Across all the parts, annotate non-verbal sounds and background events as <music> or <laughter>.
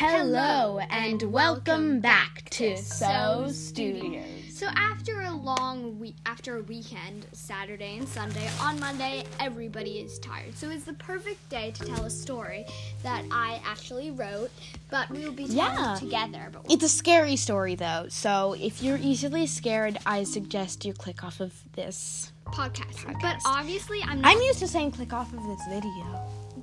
Hello and welcome back to So Studios. So after a long week, after a weekend, Saturday and Sunday, on Monday everybody is tired. So it's the perfect day to tell a story that I actually wrote, but we will be telling Yeah. it together. But It's a scary story though, so if you're easily scared, I suggest you click off of this. Podcast. But obviously I'm not. I'm used to saying click off of this video.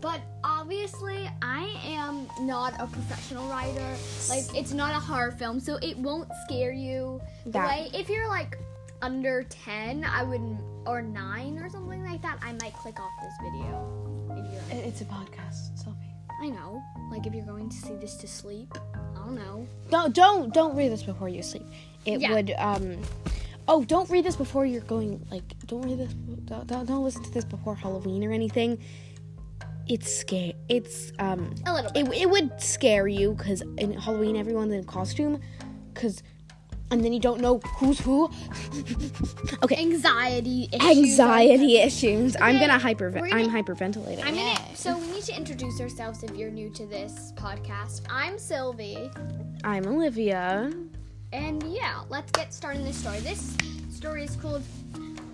But obviously, I am not a professional writer. Like, it's not a horror film, so it won't scare you. That- way if you're like under ten, I wouldn't, or nine or something like that, I might click off this video. If you're, It's a podcast, Sylvie. I know. Like, if you're going to see this to sleep, I don't know. Don't don't don't read this before you sleep. It Yeah. would um. Oh, don't read this before you're going. Like, don't read this. Don't, don't, don't listen to this before Halloween or anything. It's scary. It's um. A little bit. It, it would scare you because in Halloween everyone's in costume, because, and then you don't know who's who. <laughs> okay, Anxiety issues. anxiety issues. I'm gonna hyper. we're I'm gonna- hyperventilating. I'm gonna. So we need to introduce ourselves if you're new to this podcast. I'm Sylvie. I'm Olivia. And yeah, let's get started in this story. This story is called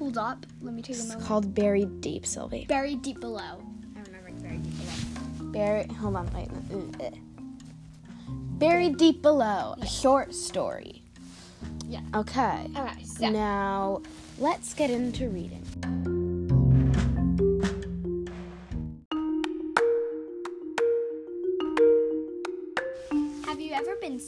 Hold Up. Let me take a It's called Buried Deep, Sylvie. Buried Deep Below. I remember it's Buried Deep Below. Buried. Hold on. Wait. uh. Buried Deep Below, a short story. Yeah. Okay. Okay, so Now, let's get into reading.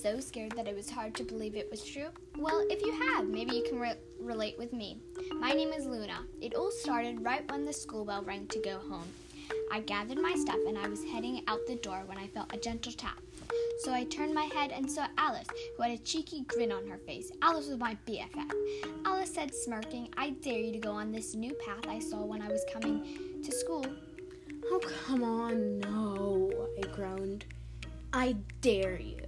So scared that it was hard to believe it was true? Well, if you have, maybe you can re- relate with me. My name is Luna. It all started right when the school bell rang to go home. I gathered my stuff and I was heading out the door when I felt a gentle tap. So I turned my head and saw Alice, who had a cheeky grin on her face. Alice was my BFF. Alice said, smirking, I dare you to go on this new path I saw when I was coming to school. Oh, come on, no, I groaned. I dare you,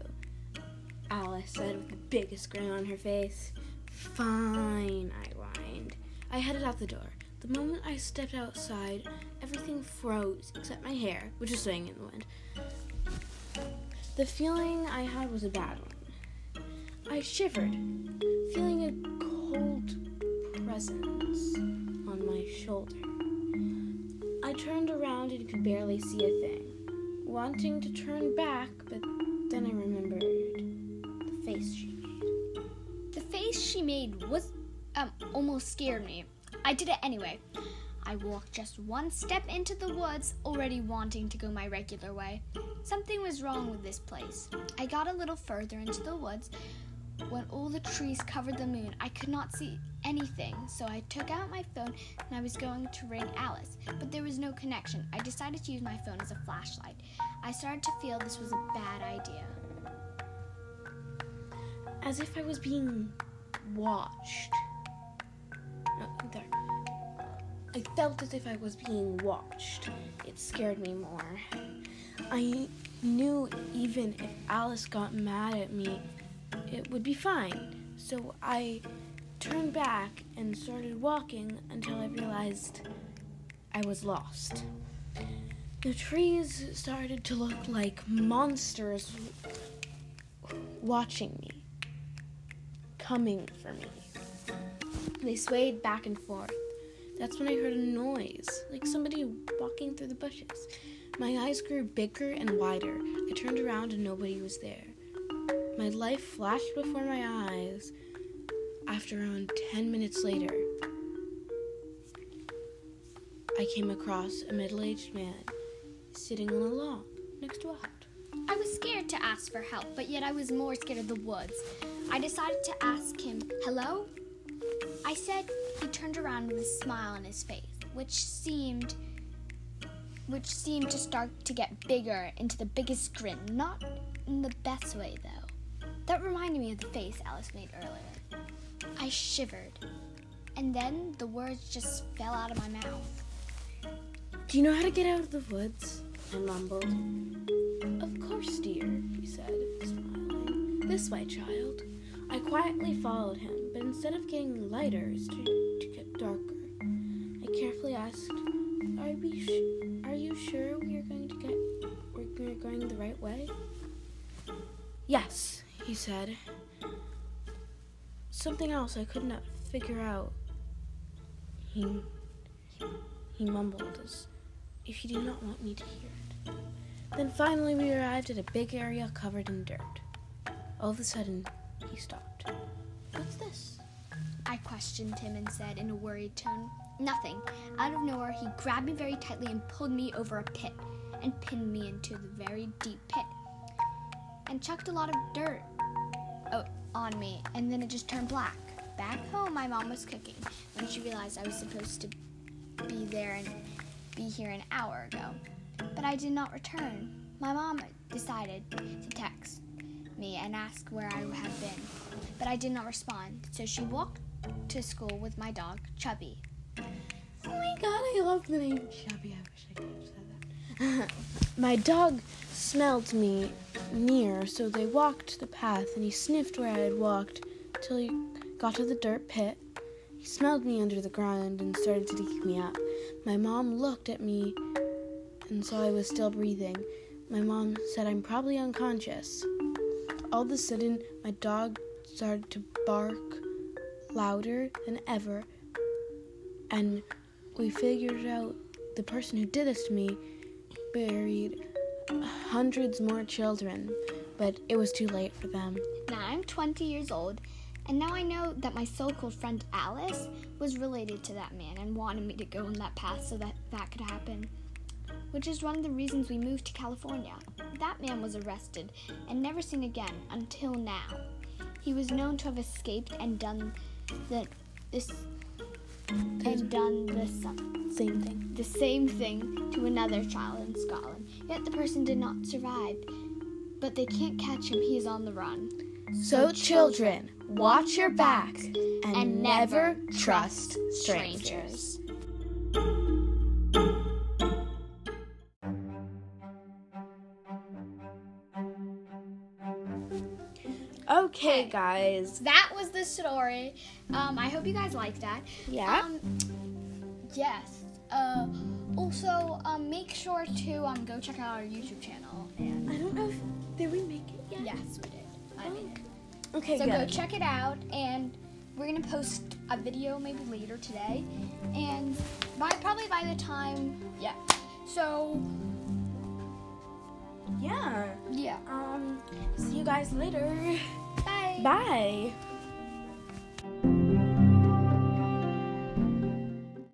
Alice said with the biggest grin on her face. Fine, I whined. I headed out the door. The moment I stepped outside, everything froze except my hair, which was swaying in the wind. The feeling I had was a bad one. I shivered, feeling a cold presence on my shoulder. I turned around and could barely see a thing, wanting to turn back, but then I remembered face she made. The face she made was um almost scared me. I did it anyway. I walked just one step into the woods, already wanting to go my regular way. Something was wrong with this place. I got a little further into the woods when all the trees covered the moon. I could not see anything, so I took out my phone and I was going to ring Alice, but there was no connection. I decided to use my phone as a flashlight. I started to feel this was a bad idea. As if I was being watched. No, there. I felt as if I was being watched. It scared me more. I knew even if Alice got mad at me, it would be fine. So I turned back and started walking until I realized I was lost. The trees started to look like monsters watching me, coming for me. They swayed back and forth. That's when I heard a noise, like somebody walking through the bushes. My eyes grew bigger and wider. I turned around and nobody was there. My life flashed before my eyes. After around 10 minutes later, I came across a middle aged man sitting on a lawn next to a hut. I was scared to ask for help, but yet I was more scared of the woods. I decided to ask him, Hello? I said he turned around with a smile on his face, which seemed which seemed to start to get bigger into the biggest grin, not in the best way though. That reminded me of the face Alice made earlier. I shivered, and then the words just fell out of my mouth. Do you know how to get out of the woods? I mumbled. Of course, dear, he said, smiling. This way, child. I quietly followed him, but instead of getting lighter, it started to get darker. I carefully asked, "Are we? Sh- are you sure we are going to get? We're going the right way?" Yes, he said. Something else I could not figure out. He he mumbled as if he did not want me to hear it. Then finally we arrived at a big area covered in dirt. All of a sudden, he stopped. What's this? I questioned him and said in a worried tone, Nothing. Out of nowhere, he grabbed me very tightly and pulled me over a pit and pinned me into the very deep pit and chucked a lot of dirt oh, on me, and then it just turned black. Back home, my mom was cooking when she realized I was supposed to be there and be here an hour ago. But I did not return. My mom decided to text me and ask where I had been, but I did not respond. So she walked to school with my dog, Chubby. Oh my god, I love the name Chubby. I wish I could have said that. <laughs> my dog smelled me near, so they walked the path and he sniffed where I had walked till he got to the dirt pit. He smelled me under the ground and started to dig me up. My mom looked at me and saw I was still breathing. My mom said I'm probably unconscious. All of a sudden, my dog started to bark louder than ever, and we figured out the person who did this to me buried hundreds more children, but it was too late for them. Now I'm 20 years old, and now I know that my so called friend Alice was related to that man and wanted me to go on that path so that that could happen. Which is one of the reasons we moved to California. That man was arrested and never seen again until now. He was known to have escaped and done the this and done the Same thing. the same thing to another child in Scotland. Yet the person did not survive. But they can't catch him. He is on the run. So, children, watch your backs and, and never trust strangers. Okay, Okay. guys. That was the story. Um, I hope you guys liked that. Yeah. Um, yes. Uh, also, um, make sure to um, go check out our YouTube channel. And I don't know if did we make it yet? yes, we did. I made it. Okay, So good. go check it out, and we're gonna post a video maybe later today, and by probably by the time, yeah. So yeah. yeah. Um. See you guys later. <laughs> Bye.